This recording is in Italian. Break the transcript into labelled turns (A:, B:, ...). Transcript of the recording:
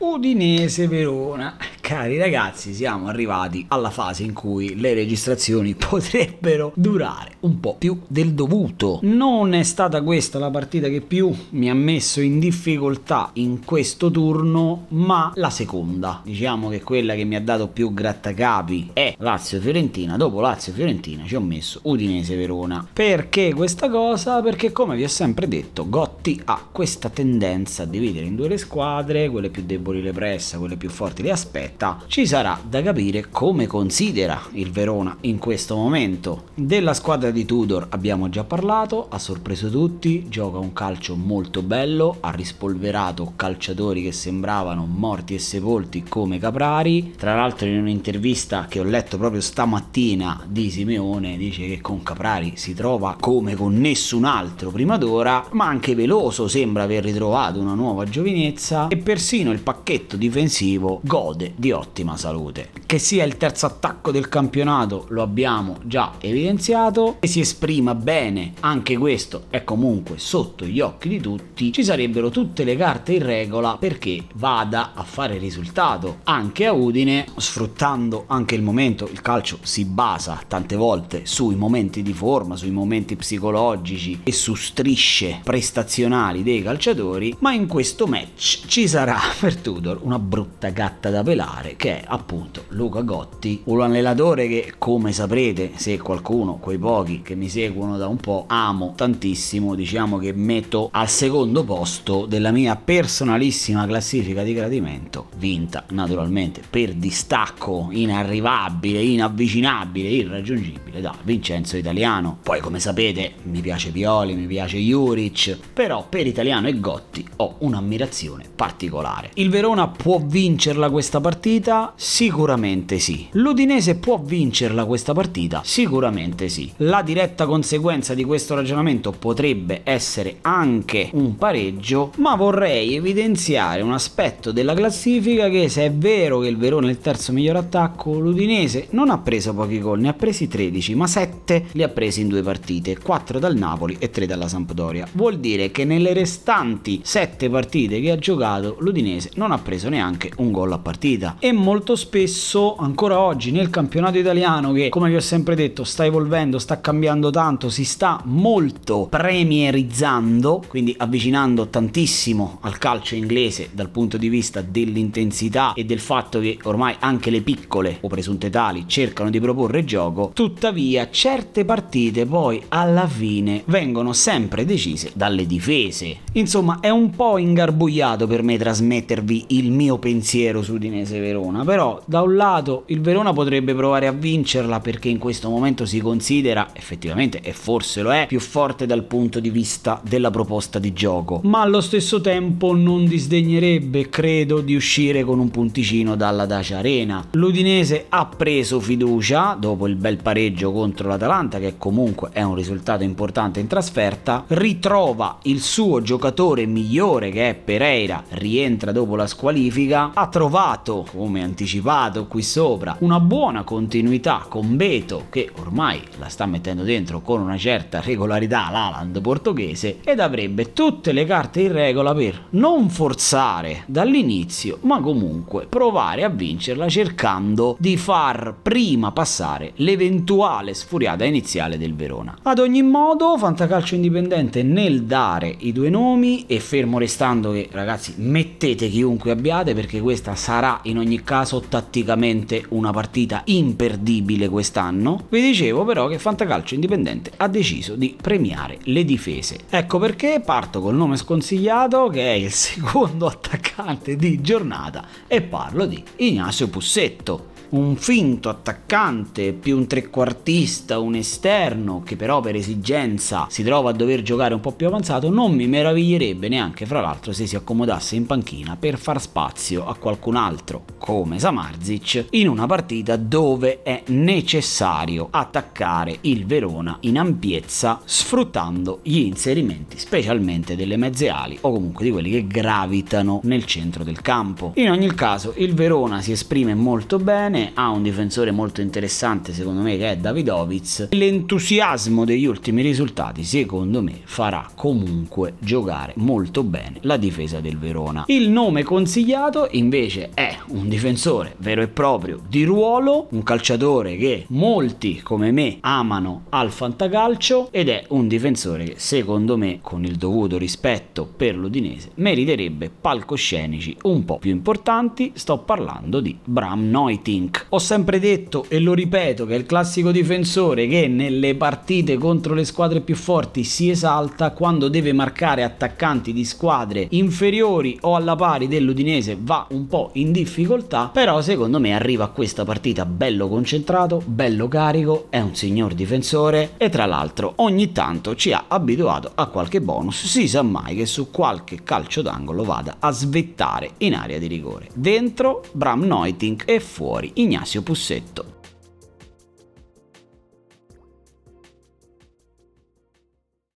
A: Udinese Verona. Cari ragazzi, siamo arrivati alla fase in cui le registrazioni potrebbero durare un po' più del dovuto. Non è stata questa la partita che più mi ha messo in difficoltà in questo turno, ma la seconda. Diciamo che quella che mi ha dato più grattacapi è Lazio-Fiorentina. Dopo Lazio-Fiorentina ci ho messo Udinese Verona. Perché questa cosa? Perché come vi ho sempre detto, Gotti ha questa tendenza a dividere in due le squadre, quelle più deboli le pressa, quelle più forti le aspetta diretta. Ci sarà da capire come considera il Verona in questo momento. Della squadra di Tudor abbiamo già parlato, ha sorpreso tutti, gioca un calcio molto bello, ha rispolverato calciatori che sembravano morti e sepolti come Caprari. Tra l'altro in un'intervista che ho letto proprio stamattina di Simeone dice che con Caprari si trova come con nessun altro prima d'ora, ma anche Veloso sembra aver ritrovato una nuova giovinezza e persino il pacchetto difensivo gode di di ottima salute. Che sia il terzo attacco del campionato lo abbiamo già evidenziato e si esprima bene, anche questo è comunque sotto gli occhi di tutti, ci sarebbero tutte le carte in regola perché vada a fare risultato. Anche a Udine, sfruttando anche il momento, il calcio si basa tante volte sui momenti di forma, sui momenti psicologici e su strisce prestazionali dei calciatori, ma in questo match ci sarà per Tudor una brutta gatta da pelare particolare che è appunto Luca Gotti, un allenatore che come saprete se qualcuno, quei pochi che mi seguono da un po', amo tantissimo, diciamo che metto al secondo posto della mia personalissima classifica di gradimento, vinta naturalmente per distacco inarrivabile, inavvicinabile, irraggiungibile da Vincenzo Italiano. Poi come sapete mi piace Pioli, mi piace Juric, però per Italiano e Gotti ho un'ammirazione particolare. Il Verona può vincerla questa partita partita? Sicuramente sì. L'Udinese può vincerla questa partita? Sicuramente sì. La diretta conseguenza di questo ragionamento potrebbe essere anche un pareggio, ma vorrei evidenziare un aspetto della classifica che se è vero che il Verona è il terzo miglior attacco, l'Udinese non ha preso pochi gol, ne ha presi 13, ma 7 li ha presi in due partite, 4 dal Napoli e 3 dalla Sampdoria. Vuol dire che nelle restanti 7 partite che ha giocato l'Udinese non ha preso neanche un gol a partita e molto spesso ancora oggi nel campionato italiano che come vi ho sempre detto sta evolvendo, sta cambiando tanto, si sta molto premierizzando, quindi avvicinando tantissimo al calcio inglese dal punto di vista dell'intensità e del fatto che ormai anche le piccole o presunte tali cercano di proporre gioco, tuttavia certe partite poi alla fine vengono sempre decise dalle difese. Insomma, è un po' ingarbugliato per me trasmettervi il mio pensiero su Udinese Verona, però da un lato il Verona potrebbe provare a vincerla perché in questo momento si considera effettivamente e forse lo è più forte dal punto di vista della proposta di gioco, ma allo stesso tempo non disdegnerebbe, credo, di uscire con un punticino dalla Dacia Arena. L'Udinese ha preso fiducia dopo il bel pareggio contro l'Atalanta che comunque è un risultato importante in trasferta, ritrova il suo giocatore migliore che è Pereira, rientra dopo la squalifica, ha trovato come anticipato qui sopra, una buona continuità con Beto che ormai la sta mettendo dentro con una certa regolarità l'Aland portoghese ed avrebbe tutte le carte in regola per non forzare dall'inizio ma comunque provare a vincerla cercando di far prima passare l'eventuale sfuriata iniziale del Verona. Ad ogni modo Fantacalcio Indipendente nel dare i due nomi e fermo restando che ragazzi mettete chiunque abbiate perché questa sarà in ogni caso tatticamente una partita imperdibile quest'anno. Vi dicevo però che Fantacalcio Indipendente ha deciso di premiare le difese. Ecco perché parto col nome sconsigliato che è il secondo attaccante di giornata e parlo di Ignacio Pussetto un finto attaccante, più un trequartista, un esterno che però per esigenza si trova a dover giocare un po' più avanzato, non mi meraviglierebbe neanche fra l'altro se si accomodasse in panchina per far spazio a qualcun altro come Samarzic in una partita dove è necessario attaccare il Verona in ampiezza sfruttando gli inserimenti specialmente delle mezze ali o comunque di quelli che gravitano nel centro del campo. In ogni caso il Verona si esprime molto bene Udinese ha un difensore molto interessante secondo me che è Davidovic. L'entusiasmo degli ultimi risultati secondo me farà comunque giocare molto bene la difesa del Verona. Il nome consigliato invece è un difensore vero e proprio di ruolo, un calciatore che molti come me amano al fantacalcio ed è un difensore che secondo me con il dovuto rispetto per l'Udinese meriterebbe palcoscenici un po' più importanti, sto parlando di Bram Neutink. Ho sempre detto e lo ripeto che è il classico difensore che nelle partite contro le squadre più forti si esalta quando deve marcare attaccanti di squadre inferiori o alla pari dell'Udinese va un po' in difficoltà, però secondo me arriva a questa partita bello concentrato, bello carico, è un signor difensore e tra l'altro ogni tanto ci ha abituato a qualche bonus, si sa mai che su qualche calcio d'angolo vada a svettare in area di rigore. Dentro Bram Neutink e fuori Ignazio Pussetto.